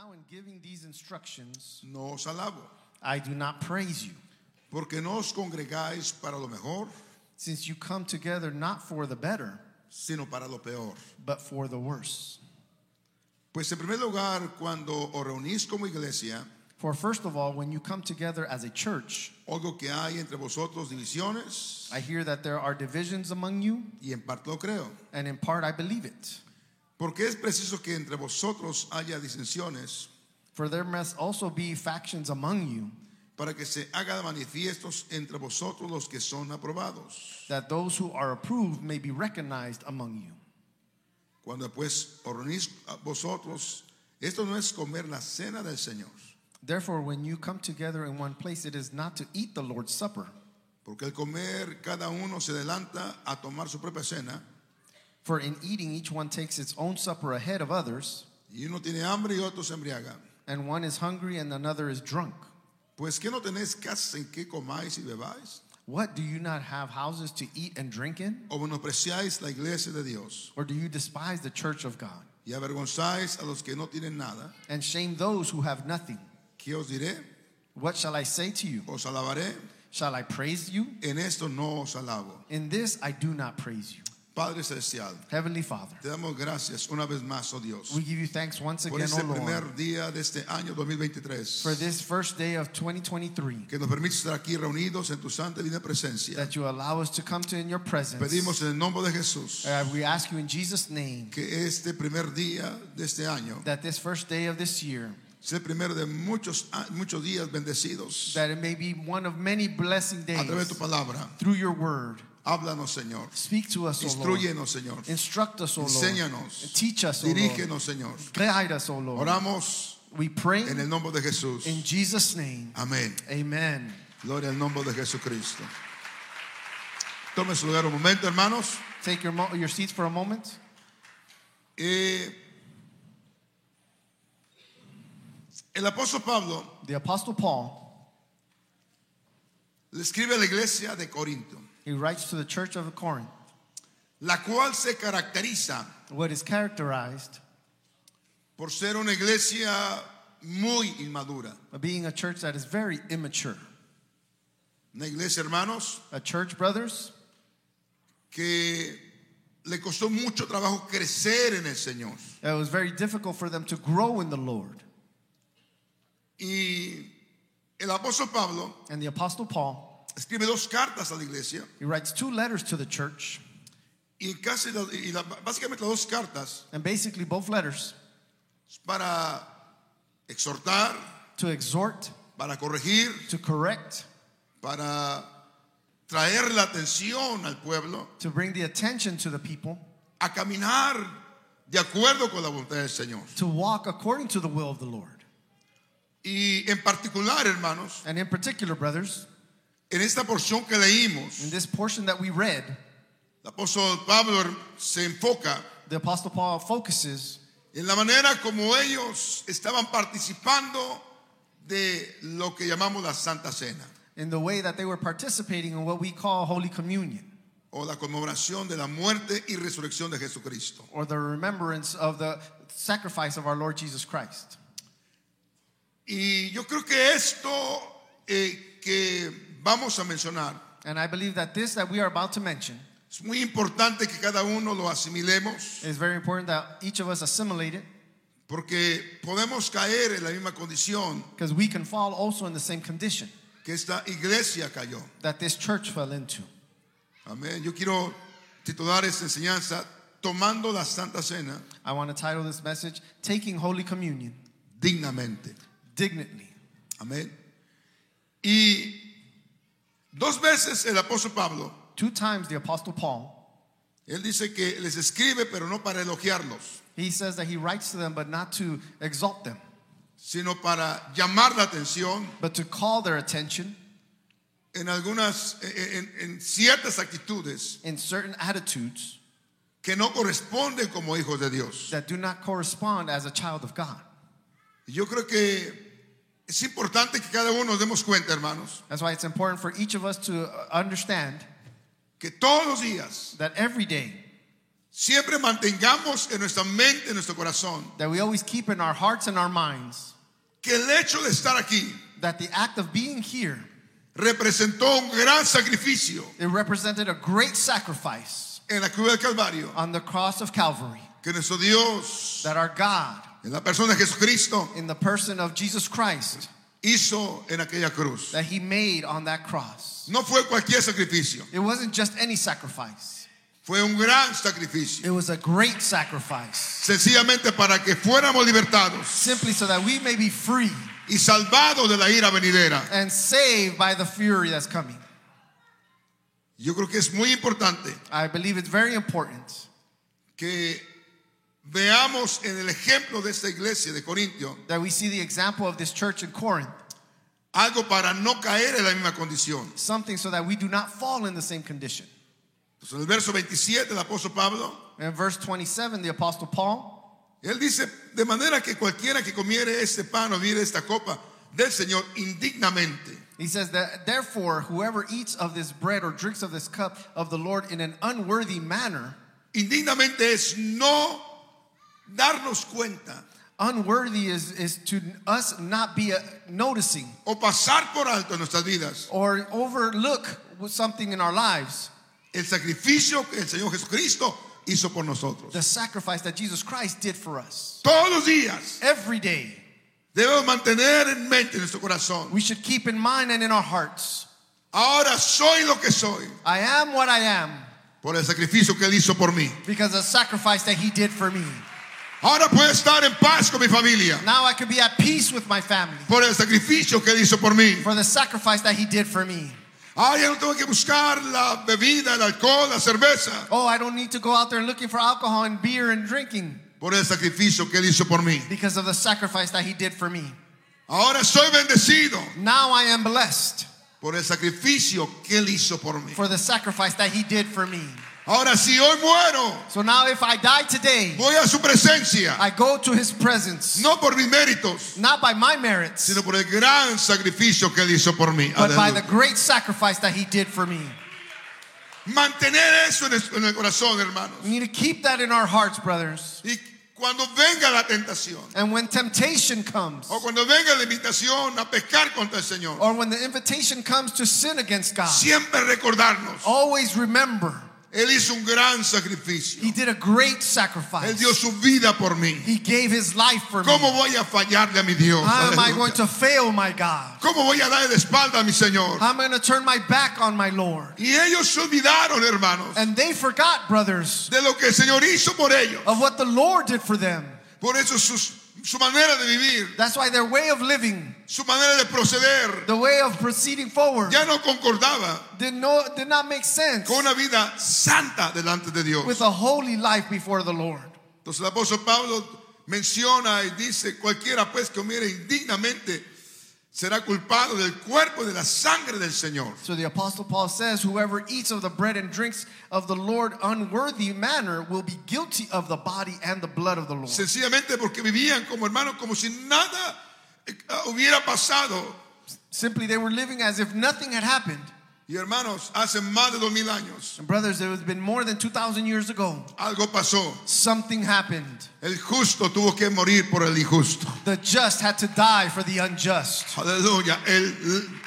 Now, in giving these instructions, no os alabo, I do not praise you, porque no os congregáis para lo mejor, since you come together not for the better, sino para lo peor. but for the worse. Pues en primer lugar, cuando os reunís como iglesia, For first of all, when you come together as a church, oigo que hay entre vosotros divisiones, I hear that there are divisions among you, y en parte lo creo. and in part I believe it. Porque es preciso que entre vosotros haya disensiones For there must also be factions among you, para que se hagan manifiestos entre vosotros los que son aprobados. that those who are approved may be recognized among you. Cuando pues reunís vosotros, esto no es comer la cena del Señor, Therefore, when you come together in one place, it is not to eat the Lord's Supper. porque el comer cada uno se adelanta a tomar su propia cena, For in eating, each one takes its own supper ahead of others, y uno tiene hambre y otro se embriaga. and one is hungry and another is drunk. Pues que no tenéis casas en que comáis y bebáis, What do you not have houses to eat and drink in? o menospreciáis la iglesia de Dios, Or do you despise the church of God y avergonzáis a los que no tienen nada. and shame those who have nothing? ¿Qué os diré? What shall I say to you? Os alabaré. Shall I praise you? En esto no os alabo. In this I do not praise you. Padre Celestial, Heavenly Father, te damos gracias una vez más, oh Dios, we give you thanks once por again, este O primer Lord, día de este año 2023. for this first day of 2023 que nos permite estar aquí reunidos en tu santa y divina presencia. that you allow us to come to in your presence. Pedimos en el nombre de Jesús Uh, we ask you in Jesus' name que este primer día de este año that this first day of this year, sea el primero de muchos, muchos días bendecidos that it may be one of many blessing a través de days tu palabra. through your word. Háblanos, Señor. Speak to us. Instruyenos, Señor. Instruct us, O Lord. Enséñanos. Teach us, O Lord. Dirígenos, Señor. Guide us, O Lord. Oramos We pray en el nombre de Jesús. in Jesus' name. Amén. Amen. Gloria al nombre de Jesucristo. Tome su lugar un momento, hermanos. Take your, your seats for a moment. Eh, el apóstol Pablo The Apostle Paul, le escribe a la iglesia de Corinto, he writes to the church of Corinth, la cual se caracteriza what is characterized por ser una iglesia muy inmadura. by being a church that is very immature. Una iglesia, hermanos, A church, brothers, que le costó mucho trabajo crecer en el Señor. it was very difficult for them to grow in the Lord. Y el apóstol Pablo And the Apostle Paul, escribe dos cartas a la iglesia. He writes two letters to the church, y casi la- y la- básicamente las dos cartas and basically both letters. para exhortar, to exhort, para corregir, to correct, para traer la atención al pueblo. To bring the attention to the people. A caminar de acuerdo con la voluntad del Señor. to walk according to the will of the Lord. Y en particular, hermanos, And in particular, brothers, en esta porción que in leímos, this portion that we read, el apóstol Pablo se enfoca the Apostle Paul focuses en la manera como ellos estaban participando de lo que llamamos la Santa Cena in the way that they were participating in what we call Holy Communion, o la conmemoración de la muerte y resurrección de Jesucristo. or the remembrance of the sacrifice of our Lord Jesus Christ. Y yo creo que esto eh, que vamos a mencionar And I believe that this that we are about to mention es muy importante que cada uno lo asimilemos is very important that each of us assimilate it porque podemos caer en la misma condición because we can fall also in the same condition que esta iglesia cayó. that this church fell into. Amén. Yo quiero titular esta enseñanza tomando la Santa Cena I want to title this message Taking Holy Communion dignamente. Dignitly. Amén. Y dos veces el apóstol Pablo, Two times the Apostle Paul, él dice que les escribe, pero no para elogiarlos, he says that he writes to them, but not to exalt them, sino para llamar la atención but to call their attention en algunas, en, en ciertas actitudes in certain attitudes que no corresponden como hijos de Dios. that do not correspond as a child of God. Yo creo que es importante que cada uno nos demos cuenta, hermanos, That's why it's important for each of us to uh, understand que todos los días that every day siempre mantengamos en nuestra mente, en nuestro corazón, that we always keep in our hearts and our minds que el hecho de estar aquí that the act of being here representó un gran sacrificio it represented a great sacrifice en la cruz del Calvario, on the cross of Calvary que nuestro Dios, that our God en la persona de Jesucristo, in the person of Jesus Christ hizo en aquella cruz. that he made on that cross. No fue cualquier sacrificio, It wasn't just any sacrifice. fue un gran sacrificio. It was a great sacrifice. Sencillamente para que fuéramos libertados Simply so that we may be free y salvados de la ira venidera. and saved by the fury that's coming. Yo creo que es muy importante I believe it's very important que veamos en el ejemplo de esta iglesia de Corintio that we see the example of this church in Corinth, algo para no caer en la misma condición. something so that we do not fall in the same condition. Entonces, en el verso 27 del apóstol Pablo, In verse 27, the Apostle Paul, él dice, de manera que cualquiera que comiere este pan o esta copa del Señor indignamente, he says that therefore whoever eats of this bread or drinks of this cup of the Lord in an unworthy manner, indignamente es no darnos cuenta unworthy is, is to us not be uh, noticing o pasar por alto en nuestras vidas or overlook something in our lives, el sacrificio que el Señor Jesucristo hizo por nosotros. the sacrifice that Jesus Christ did for us. Todos los días Every day, debemos mantener en mente en nuestro corazón, we should keep in mind and in our hearts ahora soy lo que soy I am what I am por el sacrificio que Él hizo por mí. because of the sacrifice that He did for me. Ahora puedo estar en paz con mi familia Now I can be at peace with my family por el sacrificio que hizo por mí. for the sacrifice that He did for me. Ahora ya no tengo que buscar la bebida, el alcohol, la cerveza Oh, I don't need to go out there looking for alcohol and beer and drinking por el sacrificio que Él hizo por mí. because of the sacrifice that He did for me. Ahora soy bendecido Now I am blessed por el sacrificio que Él hizo por mí. for the sacrifice that He did for me. Ahora si hoy muero, So now if I die today, voy a su presencia, I go to His presence, no por mis méritos, not by my merits, sino por el gran sacrificio que Él hizo por mí. but by the great sacrifice that He did for me. Mantener eso en el, en el corazón, hermanos. We need to keep that in our hearts, brothers. Y cuando venga la tentación, And when temptation comes, o cuando venga la invitación a pecar contra el Señor, or when the invitation comes to sin against God, siempre recordarnos, always remember Él hizo un gran sacrificio. He did a great Él sacrifice. dio su vida por mí. He gave His life for me. ¿Cómo voy a fallarle a mi Dios? How am I going to fail my God? ¿Cómo voy a darle de espalda a mi Señor? How am I going to turn my back on my Lord? Y ellos se olvidaron, hermanos, And they forgot, brothers, de lo que el Señor hizo por ellos. of what the Lord did for them. Por eso sus- su manera de vivir, That's why their way of living, su manera de proceder, the way of proceeding forward, ya no concordaba did, no, did not make sense con una vida santa delante de Dios. with a holy life before the Lord. Entonces el apóstol Pablo menciona y dice, cualquiera pues que comiere indignamente será culpado del cuerpo y de la sangre del Señor. So the Apostle Paul says, Whoever eats of the bread and drinks of the Lord unworthy manner will be guilty of the body and the blood of the Lord. Sencillamente porque vivían como hermanos, como si nada eh, hubiera pasado. Simply, they were living as if nothing had happened. Y hermanos, hace más de dos mil años And brothers, it has been more than 2,000 years ago. algo pasó. Something happened. El justo tuvo que morir por el injusto. The just had to die for the unjust. Aleluya. El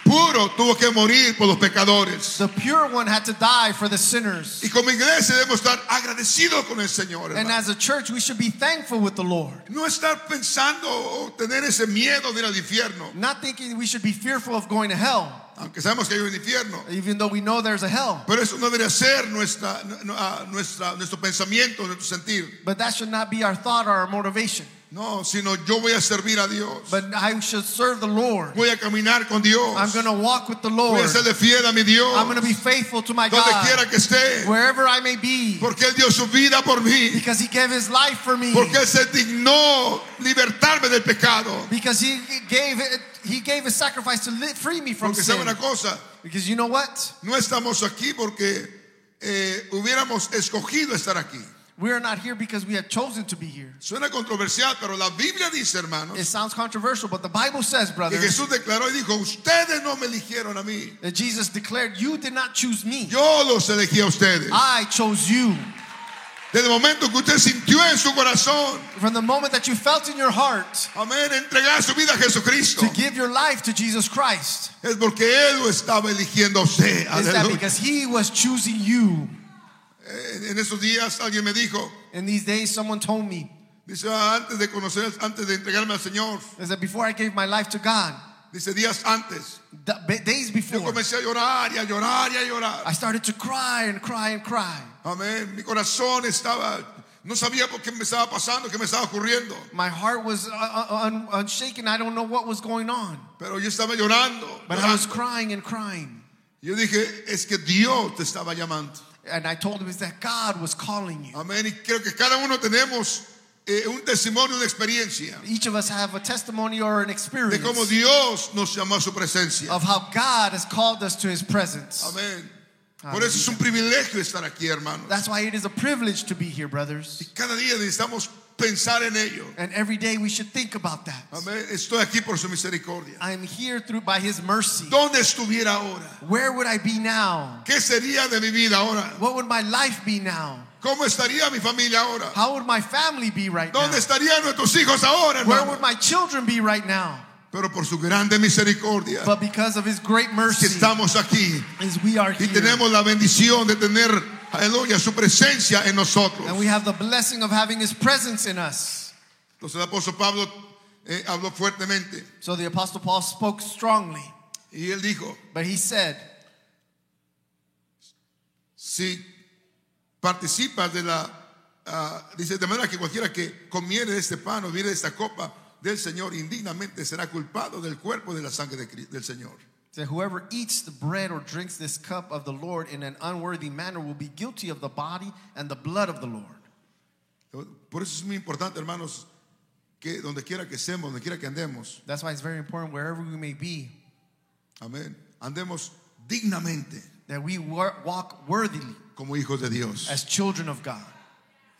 puro tuvo que morir por los pecadores. The pure one had to die for the sinners. Y como iglesia debemos estar agradecidos con el Señor. And hermano. as a church, we should be thankful with the Lord. No estar pensando o tener ese miedo de ir al infierno. Not thinking we should be fearful of going to hell, Aunque sabemos que hay un infierno. even though we know there's a hell. Pero eso no debería ser nuestra, nu- ah, nuestra, nuestro pensamiento, nuestro sentir. But that should not be our thought or our motivation. No, sino yo voy a servir a Dios. But I should serve the Lord. Voy a caminar con Dios. I'm going to walk with the Voy Lord. a serle fiel a mi Dios. I'm going to be faithful to my Donde God quiera que esté. wherever I may be Porque Él dio su vida por mí. because He gave His life for me. Porque Él se dignó libertarme del pecado. Because He gave it, He gave His sacrifice to free me from Porque sin. una cosa, Because you know what? no estamos aquí porque eh, hubiéramos escogido estar aquí. We are not here because we have chosen to be here. Suena controversial, pero la Biblia dice, hermanos, It sounds controversial, but the Bible says, que brothers, Jesús declaró y dijo, ustedes no me eligieron a mí. that Jesus declared, You did not choose me. Yo los elegí a ustedes. I chose you. Desde el momento que usted sintió en su corazón, From the moment that you felt in your heart amén, entregar su vida a Jesucristo, to give your life to Jesus Christ, es porque Él lo estaba eligiendo a usted. is that Aleluya. because He was choosing you. Eh, En esos días alguien me dijo, In these days, someone told me dice, "Ah, antes de conocer, antes de entregarme al Señor, is that before I gave my life to God, dice, días antes, days yo before, comencé a llorar y a llorar y a llorar. I started to cry and cry and cry. Amén. Mi corazón estaba, no sabía por qué me estaba pasando, qué me estaba ocurriendo. My heart was uh, uh, un- unshaken. I don't know what was going on, Pero yo estaba llorando. but I was llorando. crying and crying. Yo dije, es que Dios te estaba llamando. And I told him is that God was calling you. Amén. Y creo que cada uno tenemos eh, un testimonio, una experiencia Each of us have a testimony or an de experience cómo Dios nos llamó a su presencia. of how God has called us to his presence. Amén. Por eso es un privilegio estar aquí, hermanos. That's why it is a privilege to be here, brothers. Cada día necesitamos pensar en ello. And every day we should think about that. Amén. Estoy aquí por su misericordia. I am here through by his mercy. ¿Dónde estuviera ahora? Where would I be now? ¿Qué sería de mi vida ahora? What would my life be now? ¿Cómo estaría mi familia ahora? How would my family be right now? ¿Dónde estarían nuestros hijos ahora, Where hermano? would my children be right now? Pero por su grande misericordia But because of his great que mercy, estamos aquí is we are y here. tenemos la bendición de tener, aleluya, su presencia en nosotros. And we have the blessing of having his presence in us. Entonces el apóstol Pablo eh, habló fuertemente So the apostle Paul spoke strongly, y él dijo, but he said, si participas de la, ah, dice, de manera que cualquiera que comiere este pan o de esta copa del Señor indignamente será culpado del cuerpo de la sangre de del Señor. So whoever eats the bread or drinks this cup of the Lord in an unworthy manner will be guilty of the body and the blood of the Lord. Por eso es muy importante, hermanos, que donde quiera que estemos, donde quiera que andemos, That's why it's very important wherever we may be amén, andemos dignamente that we walk worthily como hijos de Dios. as children of God.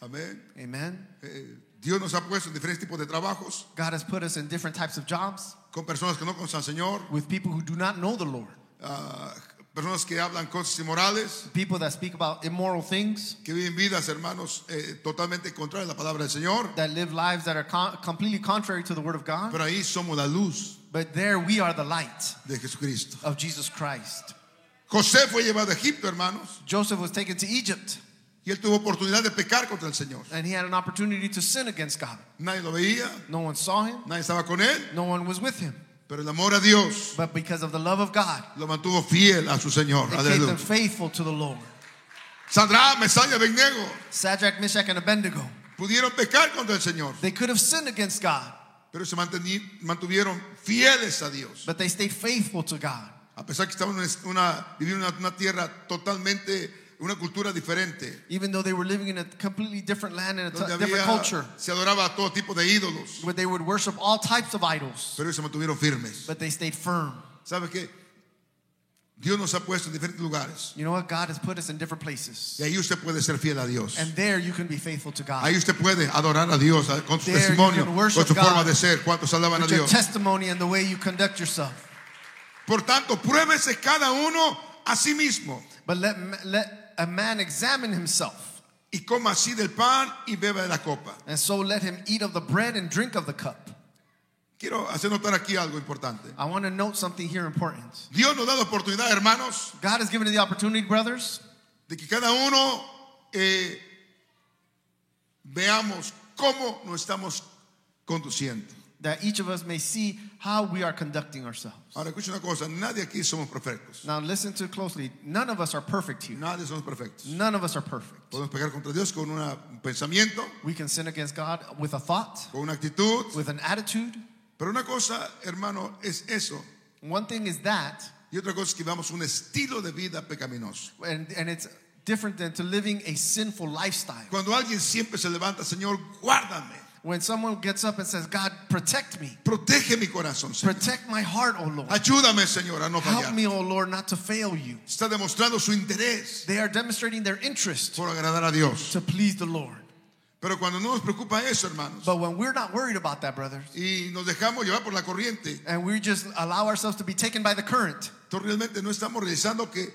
Amén. Amen. Eh, Dios nos ha puesto en diferentes tipos de trabajos God has put us in different types of jobs con personas que no conocen al Señor, with people who do not know the Lord, ah, personas que hablan cosas inmorales, people that speak about immoral things, que viven vidas, hermanos, eh, totalmente contrarias a la palabra del Señor. that live lives that are con- completely contrary to the Word of God. Pero ahí somos la luz But there we are the light de Jesucristo. of Jesus Christ. José fue llevado a Egipto, hermanos, Joseph was taken to Egypt y él tuvo oportunidad de pecar contra el Señor. and he had an opportunity to sin against God. Nadie lo veía, No one saw him, nadie estaba con él, no one was with him. pero el amor a Dios But because of the love of God, lo mantuvo fiel a su Señor. it kept them Aleluya. faithful to the Lord. Abednego Shadrach, Meshach, and Abednego, pudieron pecar contra el Señor, they could have sinned against God, pero se mantuvieron fieles a Dios. but they stayed faithful to God. A pesar que estaban en una, en una tierra totalmente, una cultura diferente, Even though they were living in a completely different land and a t- different culture, se adoraba a todo tipo de ídolos, where they would worship all types of idols, pero ellos se mantuvieron firmes. but they stayed firm. ¿Sabe qué? Dios nos ha puesto en diferentes lugares You know what? God has put us in different places. y ahí usted puede ser fiel a Dios. And there you can be faithful to God. Ahí usted puede adorar a Dios con su There testimonio, con su forma God de ser. ¿Cuántos alaban a your Dios? testimony and the way you conduct yourself. Por tanto, pruébese cada uno a sí mismo But let, let a man examine himself. y coma así del pan y beba de la copa. And so let him eat of the bread and drink of the cup. Quiero hacer notar aquí algo importante. I want to note something here important. Dios nos da la oportunidad, hermanos, God has given us the opportunity, brothers, de que cada uno eh, veamos cómo nos estamos conduciendo. That each of us may see how we are conducting ourselves. Ahora, escucha una cosa, nadie aquí somos perfectos. Now, listen to closely. None of us are perfect here. Nadie somos perfectos. None of us are perfect. Podemos pecar contra Dios con una- un pensamiento, We can sin against God with a thought, con una actitud. with an attitude. Pero una cosa, hermano, es eso. One thing is that, Y otra cosa es que vamos un estilo de vida pecaminoso. and, and it's different than to living a sinful lifestyle. Cuando alguien siempre se levanta, Señor, guárdame. When someone gets up and says, God, protect me, Protege mi corazón, Señor. protect my heart, O Lord. Ayúdame, Señor, a no Help me, O Lord, not to fail you. Está demostrando su interés They are demonstrating their interest por agradar a Dios. to please the Lord. Pero cuando no nos preocupa eso, hermanos, But when we're not worried about that, brothers, y nos dejamos llevar por la corriente, and we just allow ourselves to be taken by the current, entonces realmente no estamos realizando que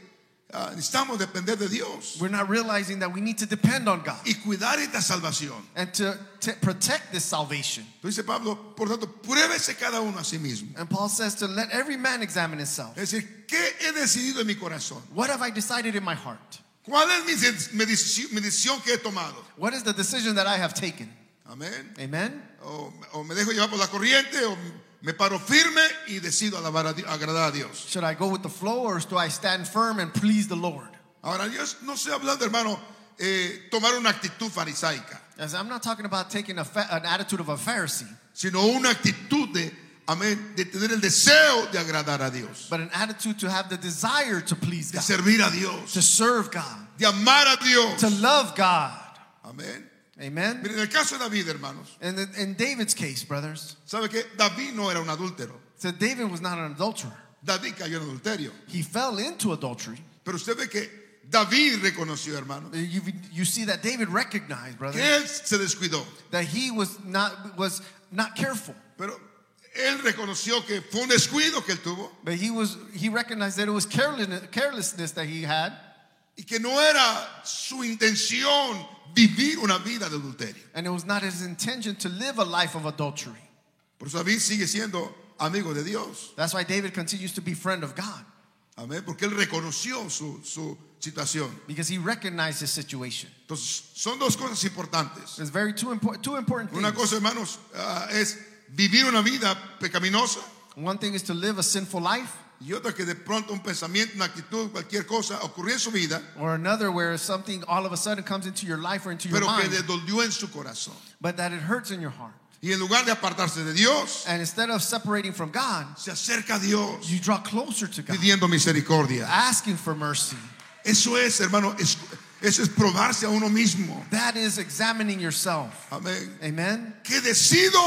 ah, necesitamos depender de Dios We're not realizing that we need to depend on God y cuidar esta salvación. and to, to protect this salvation. Entonces Pablo, por tanto, pruébese cada uno a sí mismo. And Paul says to let every man examine himself. Es decir, ¿qué he decidido en mi corazón? What have I decided in my heart? ¿Cuál es mi, mi decisión, mi decisión que he tomado? What is the decision that I have taken? Amén. Amen? O, o me dejo llevar por la corriente o me paro firme y decido alabar a agradar a Dios. Should I go with the flow or do I stand firm and please the Lord? Ahora, yo no estoy hablando, hermano, eh, tomar una actitud farisaica, As I'm not talking about taking fa- an attitude of a Pharisee, sino una actitud de, amén, de tener el deseo de agradar a Dios, but an attitude to have the desire to please God. de servir a Dios, to serve God, de amar a Dios. to love God. Amén. Amen? Miren, en el caso de David, hermanos, And in, in David's case, brothers, ¿sabe que David no era un adúltero? so David was not an adulterer. David cayó en adulterio. He fell into adultery. Pero usted ve que David reconoció, hermano, uh, You, you see that David recognized, brother, que él se descuidó. that he was not was not careful. Pero él reconoció que fue un descuido que él tuvo But he was he recognized that it was carelessness, carelessness that he had, y que no era su intención vivir una vida de adulterio. and it was not his intention to live a life of adultery. Por eso David sigue siendo amigo de Dios. That's why David continues to be friend of God Amén. Porque él reconoció su, su situación. because he recognized his situation. Entonces, son dos cosas importantes. There's very two important two important Una things. cosa, hermanos, ah, es vivir una vida pecaminosa One thing is to live a sinful life, y otra que de pronto un pensamiento, una actitud, cualquier cosa ocurrió en su vida, or another where something all of a sudden comes into your life or into your pero que mind, le dolió en su corazón. but that it hurts in your heart. Y en lugar de apartarse de Dios, And instead of separating from God, se acerca a Dios you draw closer to God, pidiendo misericordia. asking for mercy. Eso es, hermano, es- eso es probarse a uno mismo. That is examining yourself. Amén. Amen. ¿Qué decido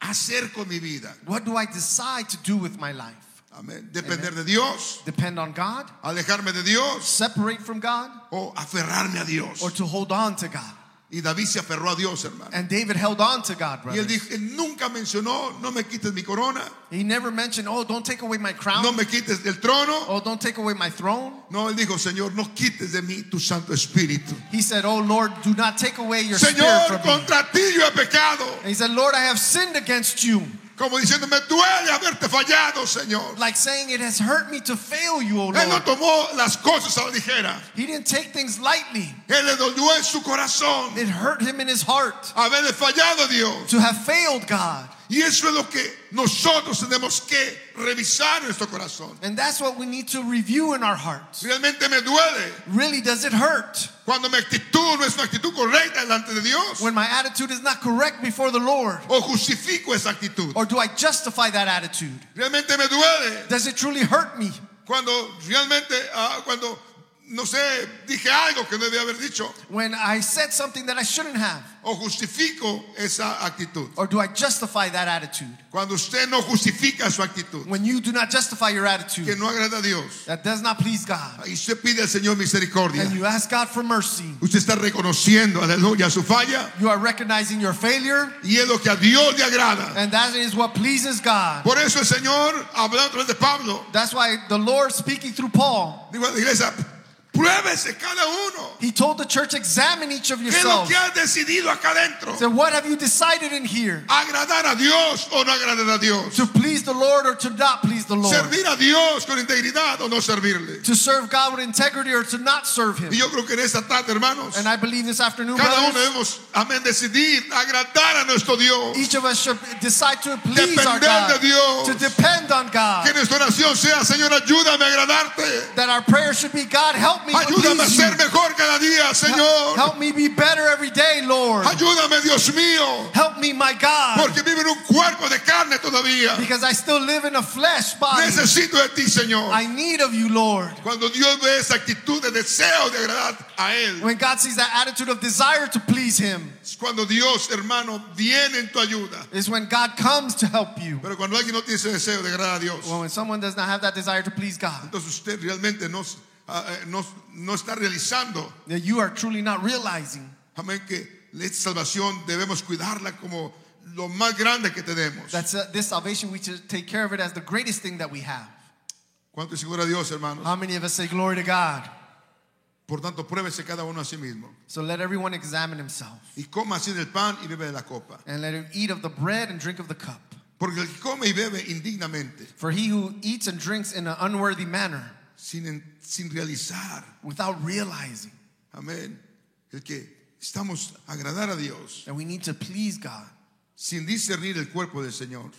hacer con mi vida? What do I decide to do with my life? Amén. Depender de Dios, Depend on God, alejarme de Dios separate from God, o aferrarme a Dios. or to hold on to God? Y David se aferró a Dios, hermano. And David held on to God, Y él dijo, él nunca mencionó, no me quites mi corona, He never mentioned, oh, don't take away my crown. no me quites el trono. Oh, don't take away my throne. No, él dijo, Señor, no quites de mí tu Santo Espíritu. He said, oh, Lord, do not take away your spirit Señor, from me. contra ti yo he pecado. And he said, Lord, I have sinned against you. Como diciendo, me duele haberte fallado, Señor. Like saying, it has hurt me to fail you, oh Él no Lord. tomó las cosas a la ligera. He didn't take things lightly. Él le dolió en su corazón It hurt him in his heart haberle fallado a Dios. to have failed God. Y eso es lo que nosotros tenemos que revisar en nuestro corazón. And that's what we need to review in our hearts. Realmente me duele Really, does it hurt cuando mi actitud no es una actitud correcta delante de Dios. when my attitude is not correct before the Lord? O justifico esa actitud. Or do I justify that attitude? Realmente me duele Does it truly hurt me cuando realmente, ah, cuando, no sé, dije algo que no debía haber dicho. when I said something that I shouldn't have? O justifico esa actitud. Or do I justify that attitude? Cuando usted no justifica su actitud, When you do not justify your que attitude, no agrada a Dios, that does not please God, y usted pide al Señor misericordia, and you ask God for mercy, usted está reconociendo, aleluya, su falla, you are recognizing your failure, y es lo que a Dios le agrada. and that is what pleases God. Por eso el Señor, hablando de Pablo, That's why the Lord, speaking through Paul, la iglesia, pruébese cada uno. he told the church, examine each of ¿Qué es lo yourselves. que has decidido acá adentro? So, what have you decided in here? ¿Agradar a Dios o no agradar a Dios? To please the Lord or to not please the Lord? ¿Servir a Dios con integridad o no servirle? To serve God with integrity or to not serve Him? Y yo creo que en esta tarde, hermanos, And I believe this afternoon, cada uno brothers, debemos, amén, decidir agradar a nuestro Dios. each of us should decide to please our God, de Dios. to depend on God. Que nuestra oración sea, Señor, ayúdame a agradarte. That our prayer should be, God, help me Ayúdame a ser mejor cada día, Señor. Help me be better every day, Lord. Ayúdame, Dios mío. Help me, my God, Porque vivo en un cuerpo de carne todavía. because I still live in a flesh body. Necesito de ti, Señor. I need of you, Lord. Cuando Dios ve esa actitud de deseo de agradar a Él, When God sees that attitude of desire to please Him, es cuando Dios, hermano, viene en tu ayuda. is when God comes to help you. Pero cuando alguien no tiene ese deseo de agradar a Dios, Well, when someone does not have that desire to please God, entonces usted realmente no, no, no está realizando, that you are truly not realizing amén, que esta salvación debemos cuidarla como lo más grande que tenemos. that uh, this salvation we should take care of it as the greatest thing that we have. ¿Cuánto es gloria a Dios, hermanos? How many of us say glory to God? Por tanto, pruébese cada uno a sí mismo. So let everyone examine himself Y coma así del pan y bebe de la copa. and let him eat of the bread and drink of the cup. Porque el que come y bebe indignamente, For he who eats and drinks in an unworthy manner sin, sin realizar, without realizing amén, el que estamos a agradar a Dios, that we need to please God, sin discernir el cuerpo del Señor.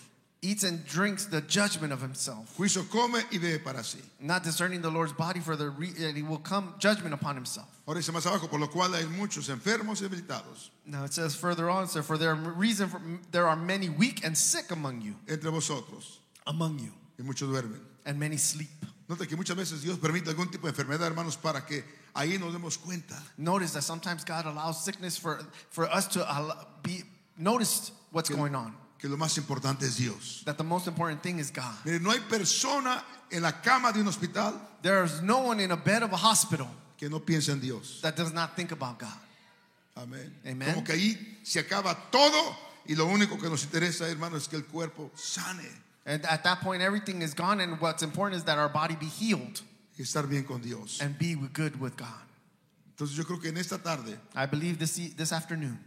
eats and drinks the judgment of himself, Juicio come y bebe para sí. not discerning the Lord's body for the re- that he will come judgment upon himself. Ahora dice más abajo, por lo cual hay muchos enfermos y debilitados Now it says further on, so for there reason for, there are many weak and sick among you, entre vosotros among you, y muchos duermen. and many sleep. Nota que muchas veces Dios permite algún tipo de enfermedad, hermanos, para que ahí nos demos cuenta Notice that sometimes God allows sickness for for us to be notice what's going on. que lo más importante es Dios. That the most important thing is God. Mire, no hay persona en la cama de un hospital There is no one in a bed of a hospital que no piense en Dios. that does not think about God. Amén. Amen. Como que ahí se acaba todo y lo único que nos interesa, hermano, es que el cuerpo sane And at that point, everything is gone, and what's important is that our body be healed y estar bien con Dios. and be good with God. Entonces yo creo que en esta tarde, I believe this, this afternoon,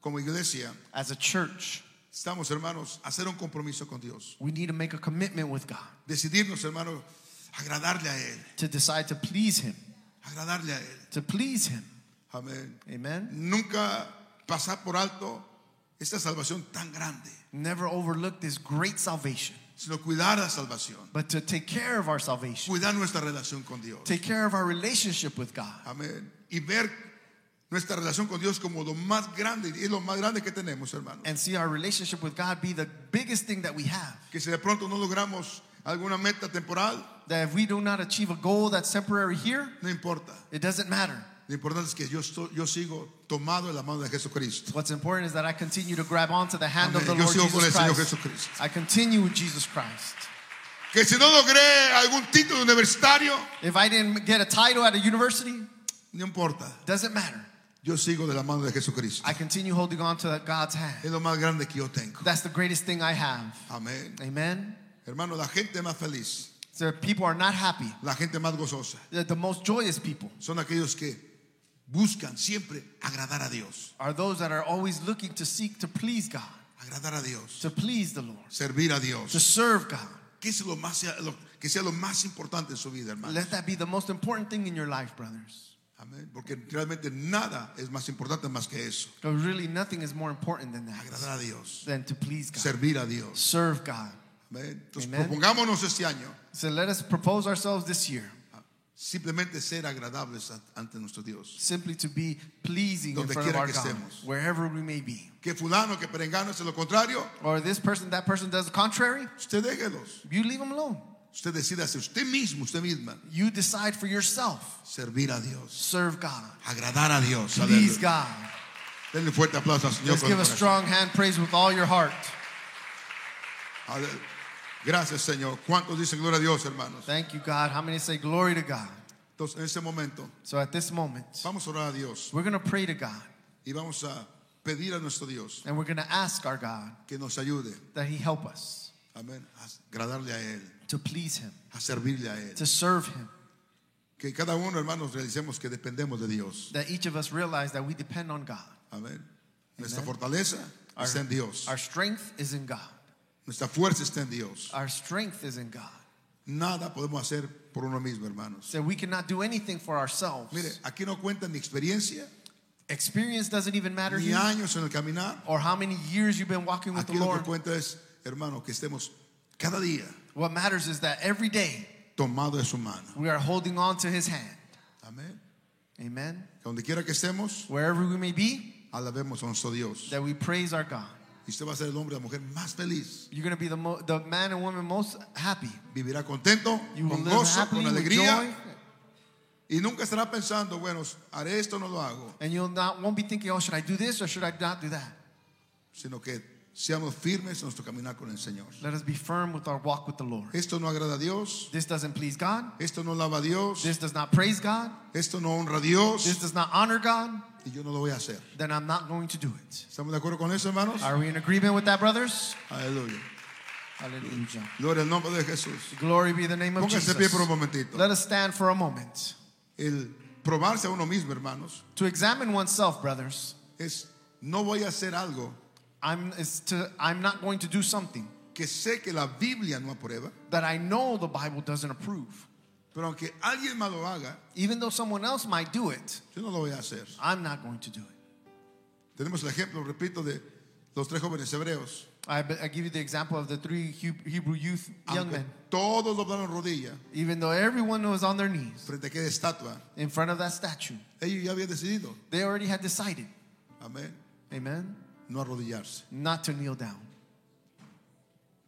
como iglesia, as a church, estamos, hermanos, a hacer un compromiso con Dios. we need to make a commitment with God Decidirnos, hermano, agradarle a Él, to decide to please Him, agradarle a Él. to please Him. Amén. Amen. Nunca pasar por alto esta salvación tan grande, Never overlook this great salvation, sino cuidar la salvación, but to take care of our salvation, cuidar nuestra relación con Dios. take care of our relationship with God, Amén. Y ver nuestra relación con Dios como lo más grande, y lo más grande que tenemos, hermano. and see our relationship with God be the biggest thing that we have. Que si de pronto no logramos alguna meta temporal, That if we do not achieve a goal that's temporary here, no importa. it doesn't matter. Lo importante es que yo, estoy- yo sigo tomado en la mano de Jesucristo. What's important is that I continue to grab onto the hand of Amén. the Yo Lord sigo con el Jesus Señor Christ. Jesucristo. I continue with Jesus Christ. Que si no logré algún título universitario, If I didn't get a title at a university, no importa. doesn't matter. Yo sigo de la mano de Jesucristo. I continue holding on to God's hand. Es lo más grande que yo tengo. That's the greatest thing I have. Amén. Amen. Hermano, la gente más feliz, So people are not happy. la gente más gozosa, The, the most joyous people son aquellos que buscan siempre agradar a Dios. are those that are always looking to seek to please God, Agradar a Dios. to please the Lord, Servir a to Dios. serve God. Que, es lo más, lo- que sea lo más importante en su vida, hermano. Let that be the most important thing in your life, brothers. Amén. Porque realmente nada es más importante más que eso. Because really nothing is more important than that, Agradar a Dios. than to please God, Servir a Dios. serve God. Amén. Entonces Amen. propongámonos este año So let us propose ourselves this year simplemente ser agradables ante nuestro Dios. simply to be pleasing in front of our que God, estemos. wherever we may be. Que fulano, que perengano es lo contrario, Or this person, that person does the contrary, usted déjelos. you leave them alone. Usted decida ser usted mismo, usted misma, You decide for yourself. servir a Dios, Serve God. agradar a Dios. Please God. Denle fuerte aplauso al Señor. Let's give a strong hand praise with all your heart. Gracias, Señor. ¿Cuántos dicen gloria a Dios, hermanos? Thank you, God. How many say glory to God? Entonces, en este momento, So at this moment, vamos a orar a Dios we're going to pray to God y vamos a pedir a nuestro Dios and we're going to ask our God que nos ayude, that He help us amén, a agradarle a Él, to please Him, a servirle a Él. to serve Him. Que cada uno, hermanos, realicemos que dependemos de Dios. That each of us realize that we depend on God. Amén. Nuestra fortaleza Our, está en Dios. our strength is in God. Nuestra fuerza está en Dios. Our strength is in God. Nada podemos hacer por uno mismo, hermanos. So we cannot do anything for ourselves. Mire, aquí no cuenta ni experiencia, Experience doesn't even matter ni here, años en el caminar. or how many years you've been walking with the Aquí lo Lord. que cuenta es, hermano, que estemos cada día What matters is that every day tomados de su mano. we are holding on to His hand. Amén. Amen. Donde quiera que estemos, Wherever we may be, alabemos a nuestro Dios. that we praise our God. Y usted va a ser el hombre y la mujer más feliz. You're going to be the, mo- the man and woman most happy. Vivirá contento, You con gozo, happily con alegría. Y nunca estará pensando, bueno, haré esto o no lo hago. and you'll not won't be thinking, oh, should I do this or should I not do that? Sino que seamos firmes en nuestro caminar con el Señor. Let us be firm with our walk with the Lord. Esto no agrada a Dios. This doesn't please God. Esto no alaba a Dios. This does not praise God. Esto no honra a Dios. This does not honor God. Y yo no lo voy a hacer. Then I'm not going to do it. ¿Estamos de acuerdo con eso, hermanos? Are we in agreement with that, brothers? Aleluya. Hallelujah. Gloria al nombre de Jesús. Glory be the name of Póngase de pie por un Jesus. momentito. Let us stand for a moment. El probarse a uno mismo, hermanos, To examine oneself, brothers, es no voy a hacer algo I'm, is to, I'm not going to do something que sé que la Biblia no aprueba, that I know the Bible doesn't approve. pero aunque alguien más lo haga, Even though someone else might do it, yo no lo voy a hacer. I'm not going to do it. Tenemos el ejemplo, repito, de los tres jóvenes hebreos. I, I give you the example of the three Hebrew youth young Aunque men. todos doblaron rodilla Even though everyone was on their knees frente a aquella estatua, in front of that statue, ellos ya habían decidido, they already had decided, amén, amen, no arrodillarse. not to kneel down.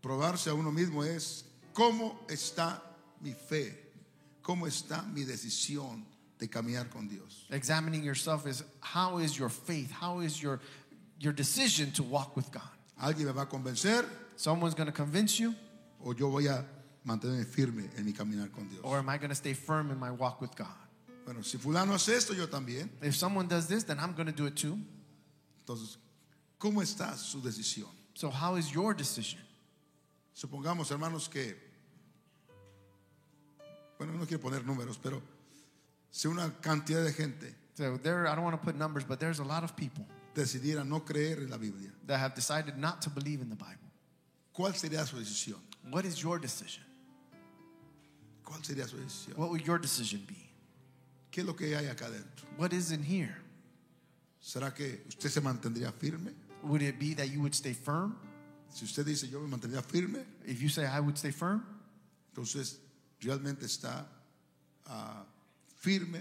Probarse a uno mismo es cómo está mi fe, cómo está mi decisión de caminar con Dios. Examining yourself is how is your faith? How is your your decision to walk with God? ¿Alguien me va a convencer Someone's going to convince you, o yo voy a mantenerme firme en mi caminar con Dios? or am I going to stay firm in my walk with God? Bueno, si fulano hace esto, yo también. If someone does this, then I'm going to do it too. Entonces, ¿cómo está su decisión? So how is your decision? Supongamos, hermanos, que, bueno, no quiero poner números, pero si una cantidad de gente So there, I don't want to put numbers, but there's a lot of people decidiera no creer en la Biblia, that have decided not to believe in the Bible. ¿cuál sería su decisión? What is your decision? ¿Cuál sería su decisión? What would your decision be? ¿Qué es lo que hay acá adentro? What is in here? ¿Será que usted se mantendría firme? Would it be that you would stay firm? Si usted dice yo me mantendría firme, If you say I would stay firm, entonces realmente está ah, firme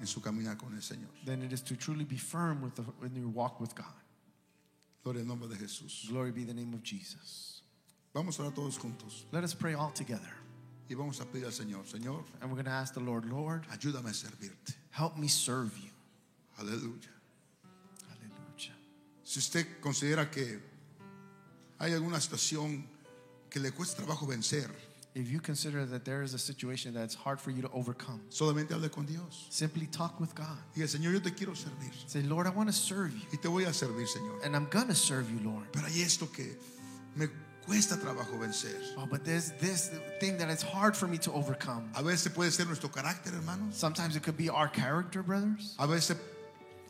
en su caminar con el Señor. then it is to truly be firm with the, in your walk with God. Gloria al nombre de Jesús. Glory be the name of Jesus. Vamos a orar todos juntos Let us pray all together. y vamos a pedir al Señor, Señor, And we're going to ask the Lord, Lord, ayúdame a servirte. help me serve you. Aleluya. Si usted considera que hay alguna situación que le cuesta trabajo vencer, If you consider that there is a situation that's hard for you to overcome, solamente hable con Dios. simply talk with God. Diga, Señor, yo te quiero servir. Say, Lord, I want to serve you. Y te voy a servir, Señor. And I'm going to serve you, Lord. Pero hay esto que me cuesta trabajo vencer. Oh, but there's this thing that it's hard for me to overcome. A veces puede ser nuestro carácter, hermanos. Sometimes it could be our character, brothers. A veces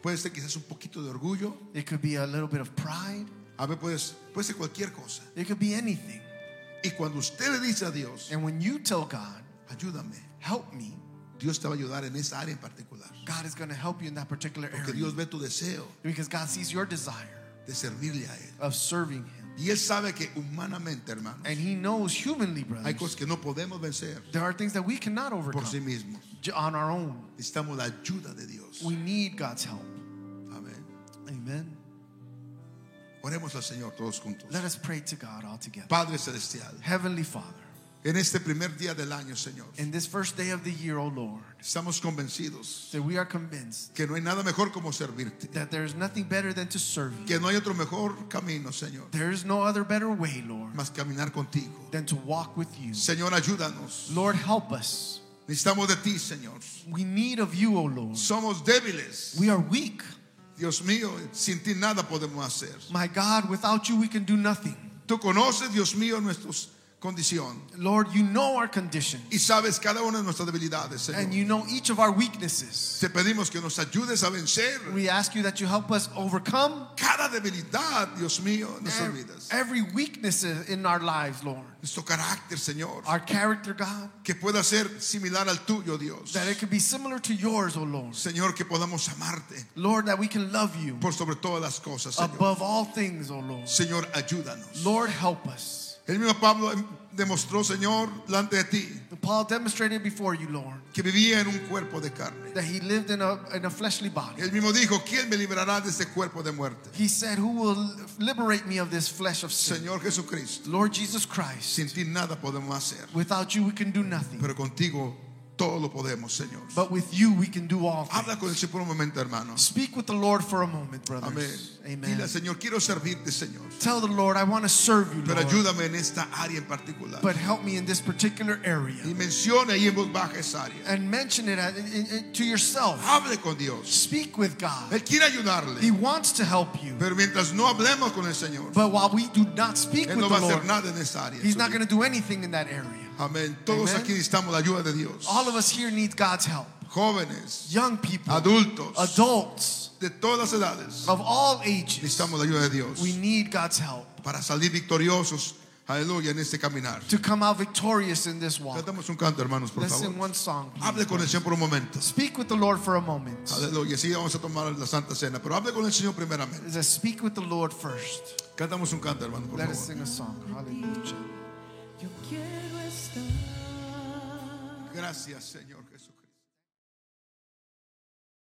puede ser quizás un poquito de orgullo. It could be a little bit of pride. A veces puede, puede ser cualquier cosa. It could be anything. Y cuando usted le dice a Dios, And when you tell God, ayúdame, help me, Dios te va a ayudar en esa área en particular. God is going to help you in that particular Porque area. Dios ve tu deseo Because God sees your desire de servirle a Él. of serving Him. Y Él sabe que humanamente, hermanos, And He knows humanly, hay brothers, cosas que no podemos vencer there are things that we cannot por sí overcome mismos. on our own. Necesitamos la ayuda de Dios. We need God's help. Amen. Oremos al Señor todos juntos. Let us pray to God all together. Padre Celestial, Heavenly Father, en este primer día del año, Señor, in this first day of the year, O Lord, estamos convencidos that we are convinced que no hay nada mejor como servirte. that there is nothing better than to serve you. Que no hay otro mejor camino, Señor, There is no other better way, Lord, más caminar contigo. than to walk with you. Señor, ayúdanos. Lord, help us. Necesitamos de ti, Señor. We need of you, O Lord. Somos débiles. We are weak. Dios mío, sin ti nada podemos hacer. My God, without you, we can do nothing. Tú conoces, Dios mío, nuestra condición Lord, you know our condition y sabes cada una de nuestras debilidades, and you know each of our weaknesses. Te pedimos que nos ayudes a vencer We ask you that you help us overcome cada debilidad, Dios mío, en nuestras vidas. every weakness in our lives, Lord. Nuestro carácter, Señor, Our character, God, que pueda ser similar al tuyo, Dios. that it could be similar to yours, O Lord. Señor, que podamos amarte Lord, that we can love you por sobre todas las cosas, Señor. above all things, O Lord. Señor, ayúdanos. Lord, help us. El mismo Pablo demostró, Señor, delante de ti, Paul demonstrated before you, Lord, que vivía en un cuerpo de carne. that he lived in a, in a fleshly body. Él mismo dijo, ¿quién me librará de este cuerpo de muerte? He said, Who will liberate me of this flesh of sin? Señor Jesucristo, Lord Jesus Christ. sin ti nada podemos hacer, Without you, we can do nothing. pero contigo todo lo podemos, Señor. But with you, we can do all things. Habla con el Señor por un momento, hermano. Speak with the Lord for a moment, brothers. Amén. Amen. Dile al Señor, quiero servirte, Señor. Tell the Lord, I want to serve you, Pero Lord. ayúdame en esta área en particular. But help me in this particular area. Y mencione ahí en voz baja esa área. And mention it at- in- in- to yourself. Hable con Dios. Speak with God. Él quiere He wants to help you. Pero mientras no hablemos con el Señor, But while we do not speak Él with no the va a hacer Lord, nada en esa área. He's not going to do anything in that area. Amén. Todos Amen. aquí necesitamos la ayuda de Dios. All of us here need God's help. Jóvenes, Young people, adultos, adults de todas las edades, of all ages, necesitamos la ayuda de Dios we need God's help para salir victoriosos, aleluya, en este caminar. to come out victorious in this walk. Cantamos un canto, hermanos, por Let's sing favor. one song. please. Hable con el Señor por un momento. Speak with the Lord for a moment. Aleluya. Sí, vamos a tomar la Santa Cena, pero hable con el Señor primeramente. Let's speak with the Lord first. Cantamos un canto, hermano, por Let us favor. sing a song. Hallelujah. Yo quiero estar Gracias, Señor.